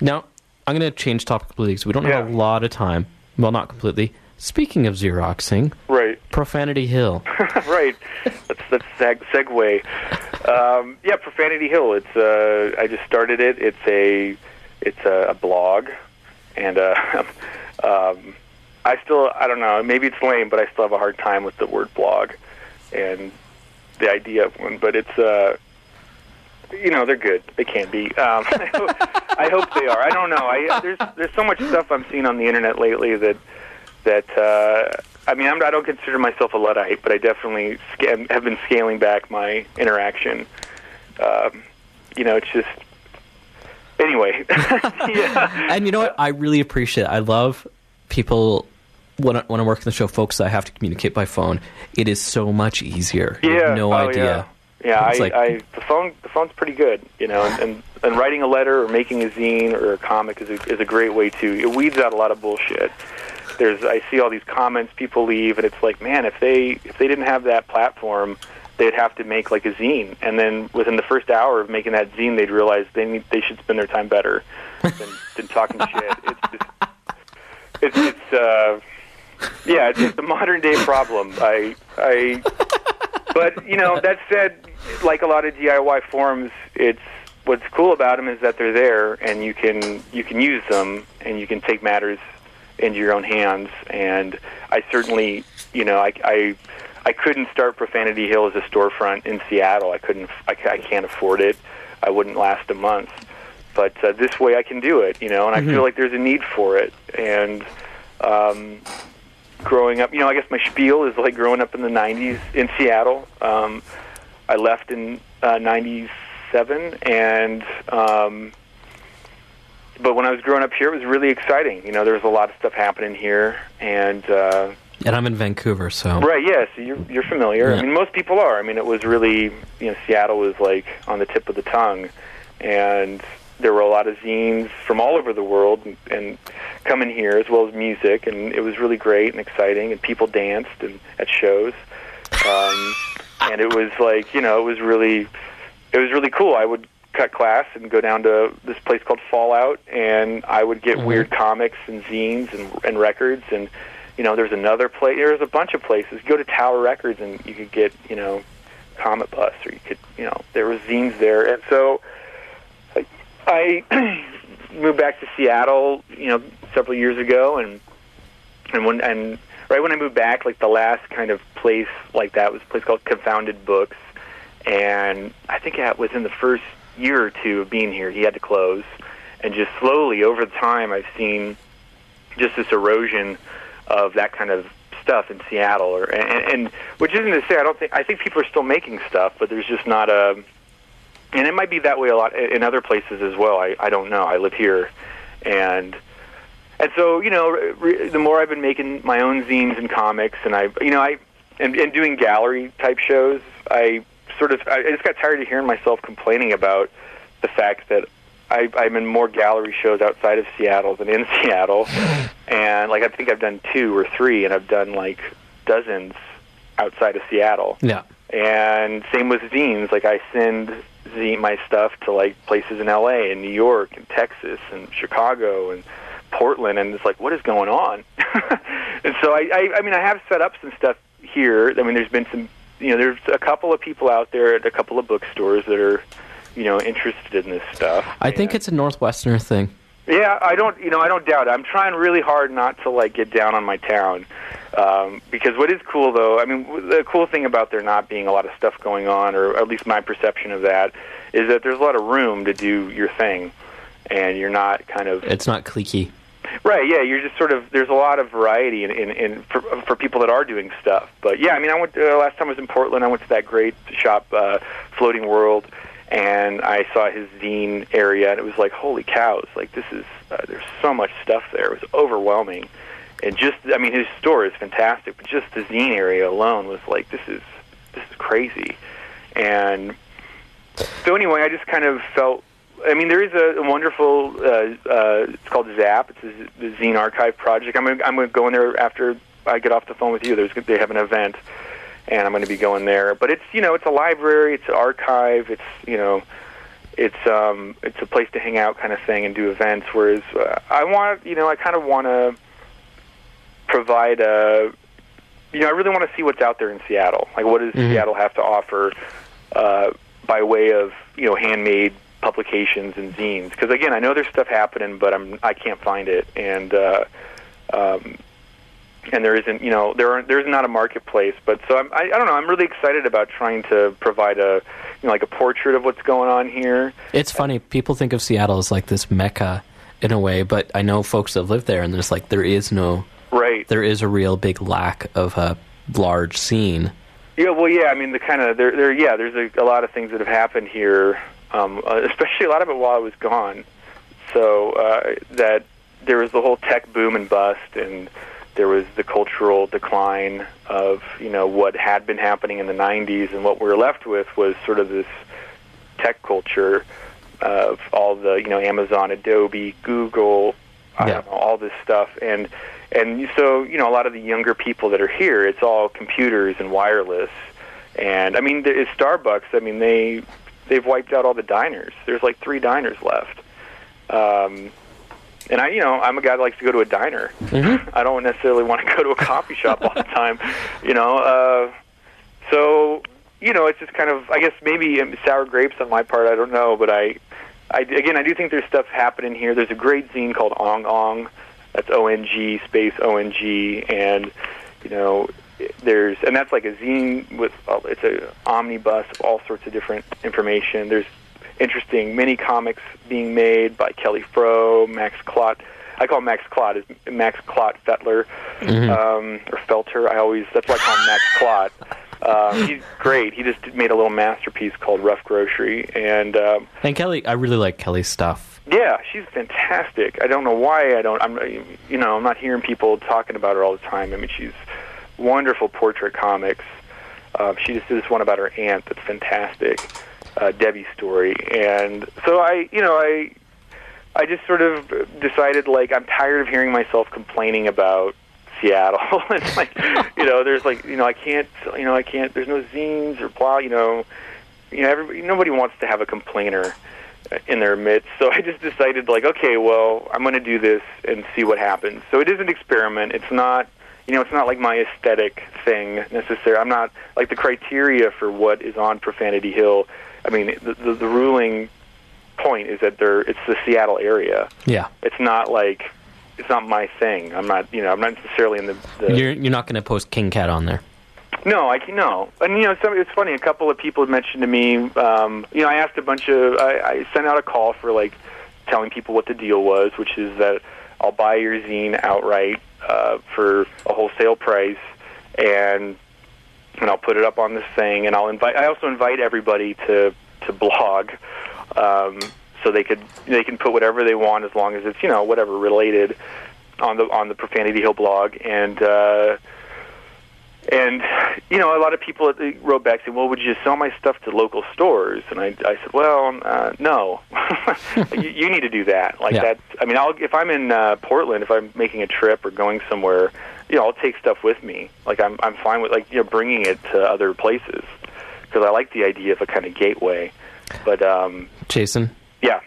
Now I'm going to change topic completely because we don't have a lot of time. Well, not completely. Speaking of Xeroxing, right, Profanity Hill. right. That's that's seg- segue. Um, yeah, Profanity Hill. It's uh, I just started it. It's a it's a, a blog, and uh, um, I still I don't know. Maybe it's lame, but I still have a hard time with the word blog and the idea of one. But it's uh, you know they're good. They can be. Um, I, hope, they are. I don't know. I there's there's so much stuff I'm seeing on the internet lately that that uh, I mean I'm, I don't consider myself a luddite, but I definitely have been scaling back my interaction. Um, you know, it's just anyway. and you know what? I really appreciate it. I love people when I, when I work in the show, folks. I have to communicate by phone. It is so much easier. Yeah. no oh, idea. Yeah, yeah I, like- I, the phone, the phone's pretty good, you know, and, and, and writing a letter or making a zine or a comic is a, is a great way to It weeds out a lot of bullshit. There's, I see all these comments people leave, and it's like, man, if they if they didn't have that platform, they'd have to make like a zine, and then within the first hour of making that zine, they'd realize they need they should spend their time better than, than talking shit. It's just, it's it's uh, yeah, it's, a modern day problem. I I but you know that said like a lot of diy forums it's what's cool about them is that they're there and you can you can use them and you can take matters into your own hands. And i certainly you know i i i couldn't start profanity hill as a storefront in seattle. I couldn't i, I can't afford it. I wouldn't last a month. But uh, this way i can do it you know and i feel like there's a need for it. And um growing up, you know, I guess my spiel is like growing up in the '90s in Seattle. Um, I left in uh, '97, and um, but when I was growing up here, it was really exciting. You know, there was a lot of stuff happening here, and uh, And I'm in Vancouver, so right, yeah, so you're you're familiar. Yeah. I mean, most people are. I mean, it was really, you know, Seattle was like on the tip of the tongue, and there were a lot of zines from all over the world and, and coming here as well as music, and it was really great and exciting, and people danced and at shows, um, and it was like you know it was really it was really cool. I would cut class and go down to this place called Fallout, and I would get weird comics and zines and, and records. And you know, there's another place. There's a bunch of places. Go to Tower Records, and you could get you know, Cometbus, or you could you know, there was zines there. And so I moved back to Seattle, you know, several years ago, and and when and right when I moved back, like the last kind of place like that was a place called Confounded Books, and I think it was in the first year or two of being here, he had to close, and just slowly over time, I've seen just this erosion of that kind of stuff in Seattle, or and, and which isn't to say I don't think I think people are still making stuff, but there's just not a and it might be that way a lot in other places as well. I I don't know. I live here, and and so you know, re- the more I've been making my own zines and comics, and I you know I and, and doing gallery type shows, I sort of I just got tired of hearing myself complaining about the fact that I, I'm in more gallery shows outside of Seattle than in Seattle, and like I think I've done two or three, and I've done like dozens outside of Seattle. Yeah. And same with zines. Like I send zine my stuff to like places in L.A. and New York and Texas and Chicago and Portland, and it's like, what is going on? and so I, I, I mean, I have set up some stuff here. I mean, there's been some, you know, there's a couple of people out there at a couple of bookstores that are, you know, interested in this stuff. I think it's a Northwesterner thing. yeah, I don't. You know, I don't doubt it. I'm trying really hard not to like get down on my town, um, because what is cool though. I mean, the cool thing about there not being a lot of stuff going on, or at least my perception of that, is that there's a lot of room to do your thing, and you're not kind of It's not cliquey. right. Yeah, you're just sort of. There's a lot of variety in in, in for, for people that are doing stuff. But yeah, I mean, I went uh, last time I was in Portland. I went to that great shop, uh, Floating World, and I saw his zine area, and it was like, holy cows! Like this is uh, there's so much stuff there. It was overwhelming, and just I mean, his store is fantastic, but just the zine area alone was like, this is this is crazy, and so anyway, I just kind of felt. I mean, there is a, wonderful. Uh, uh, it's called Zap. It's a, the Zine Archive project. I'm gonna, I'm going to go in there after I get off the phone with you. There's they have an event, and I'm going to be going there. But it's you know it's a library. It's an archive. It's you know it's um it's a place to hang out kind of thing and do events. Whereas uh, I want you know I kind of want to provide a you know I really want to see what's out there in Seattle. Like what does Seattle have to offer uh, by way of you know handmade publications and zines? Because again, I know there's stuff happening, but I'm I can't find it and. uh um, and there isn't, you know, there aren't there's not a marketplace. But so I'm, I, I don't know. I'm really excited about trying to provide a, you know, like a portrait of what's going on here. It's funny. People think of Seattle as like this mecca in a way, but I know folks that live there, and there's like there is no, Right. there is a real big lack of a large scene. Yeah. Well, yeah. I mean, the kind of there, there. Yeah. There's a, a lot of things that have happened here, um, uh, especially a lot of it while I was gone. So uh, that there was the whole tech boom and bust, and there was the cultural decline of you know what had been happening in the 90s, and what we were left with was sort of this tech culture of all the you know Amazon, Adobe, Google, I Yeah. don't know, all this stuff, and and so you know a lot of the younger people that are here, it's all computers and wireless, and I mean the, Starbucks. I mean they they've wiped out all the diners. There's like three diners left. Um, and I, you know, I'm a guy that likes to go to a diner. I don't necessarily want to go to a coffee shop all the time, you know. Uh, so, you know, it's just kind of, I guess maybe sour grapes on my part. I don't know, but I, I again, I do think there's stuff happening here. There's a great zine called Ong Ong. That's O N G space O N G, and you know, there's and that's like a zine with uh, it's a omnibus of all sorts of different information. There's interesting mini comics being made by Kelly Froh, Max Klott. I call him Max Klott is Max Klott Fettler um, or Felter. I always that's why I call him Max Klott. Um, he's great. He just made a little masterpiece called Rough Grocery, and um, And Kelly, I really like Kelly's stuff. Yeah, she's fantastic. I don't know why I don't. I'm, you know, I'm not hearing people talking about her all the time. I mean, she's wonderful portrait comics. Uh, she just did this one about her aunt that's fantastic, uh, Debbie's story. And so I, you know, I, I just sort of decided like I'm tired of hearing myself complaining about Seattle. it's like, you know, there's like, you know, I can't, you know, I can't. There's no zines or blah. You know, you know, everybody, nobody wants to have a complainer. In their midst. So I just decided, like, okay, well, I'm going to do this and see what happens. So it is an experiment. It's not, you know, it's not like my aesthetic thing necessarily. I'm not like the criteria for what is on Profanity Hill. I mean, the the, the ruling point is that they're it's the Seattle area. Yeah. It's not like it's not my thing. I'm not, you know, I'm not necessarily in the. the You're you're not going to post King Cat on there. No, I can no. And you know, some, it's funny. A couple of people had mentioned to me. Um, you know, I asked a bunch of. I, I sent out a call for like telling people what the deal was, which is that I'll buy your zine outright uh, for a wholesale price, and and I'll put it up on this thing, and I'll invite. I also invite everybody to to blog, um, so they could they can put whatever they want as long as it's you know whatever related on the on the Profanity Hill blog, and. uh and you know, a lot of people at the- wrote back saying, "Well, would you sell my stuff to local stores?" And I, I said, "Well, uh, no. you, you need to do that. Like Yeah. that. I mean, I'll if I'm in uh, Portland, if I'm making a trip or going somewhere, you know, I'll take stuff with me. Like I'm, I'm fine with like you know bringing it to other places because I like the idea of a kind of gateway. But um, Jason, yeah,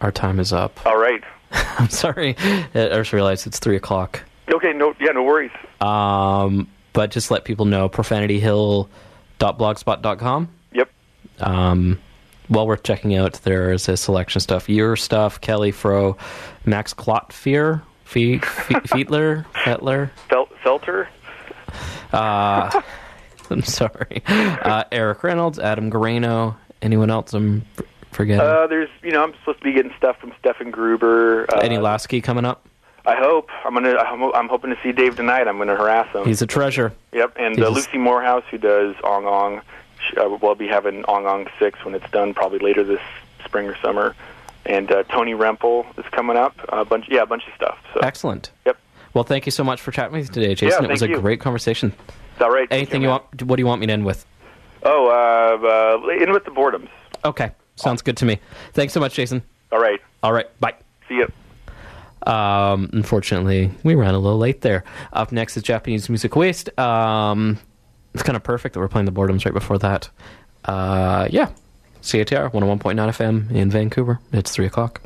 our time is up. all right, I'm sorry. I just realized it's three o'clock. okay, no, yeah, no worries. Um, but just let people know profanityhill.blogspot.com. Yep. Um, well worth checking out. There is a selection of stuff. Your stuff, Kelly Froh, Max Klotfier, Fe- Fe- Fiedler, Fetler. Fel- Felter. Uh, I'm sorry. Uh, Eric Reynolds, Adam Gareno. Anyone else I'm f- forgetting? Uh, there's, you know, I'm supposed to be getting stuff from Stefan Gruber. Uh, Eddie Lasky coming up. I hope. I'm gonna. I'm, I'm hoping to see Dave tonight. I'm gonna harass him. He's a treasure. yep. And uh, Lucy Morehouse, who does Ong Ong, sh- uh, will be having Ong Ong six when it's done, probably later this spring or summer. And uh, Tony Rempel is coming up. A bunch, yeah, a bunch of stuff. So, Excellent. yep. Well, thank you so much for chatting with me today, Jason. Yeah, it was a you. great conversation. Is that right? Anything you man. want? What do you want me to end with? Oh, uh, uh, in with the boredoms. Okay, sounds good to me. Thanks so much, Jason. All right. All right, bye. See you. Um, unfortunately, we ran a little late there. Up next is Japanese Music Waste. Um, it's kind of perfect that we're playing the boredoms right before that. Uh, yeah. CITR 101.9 FM in Vancouver. It's 3 o'clock.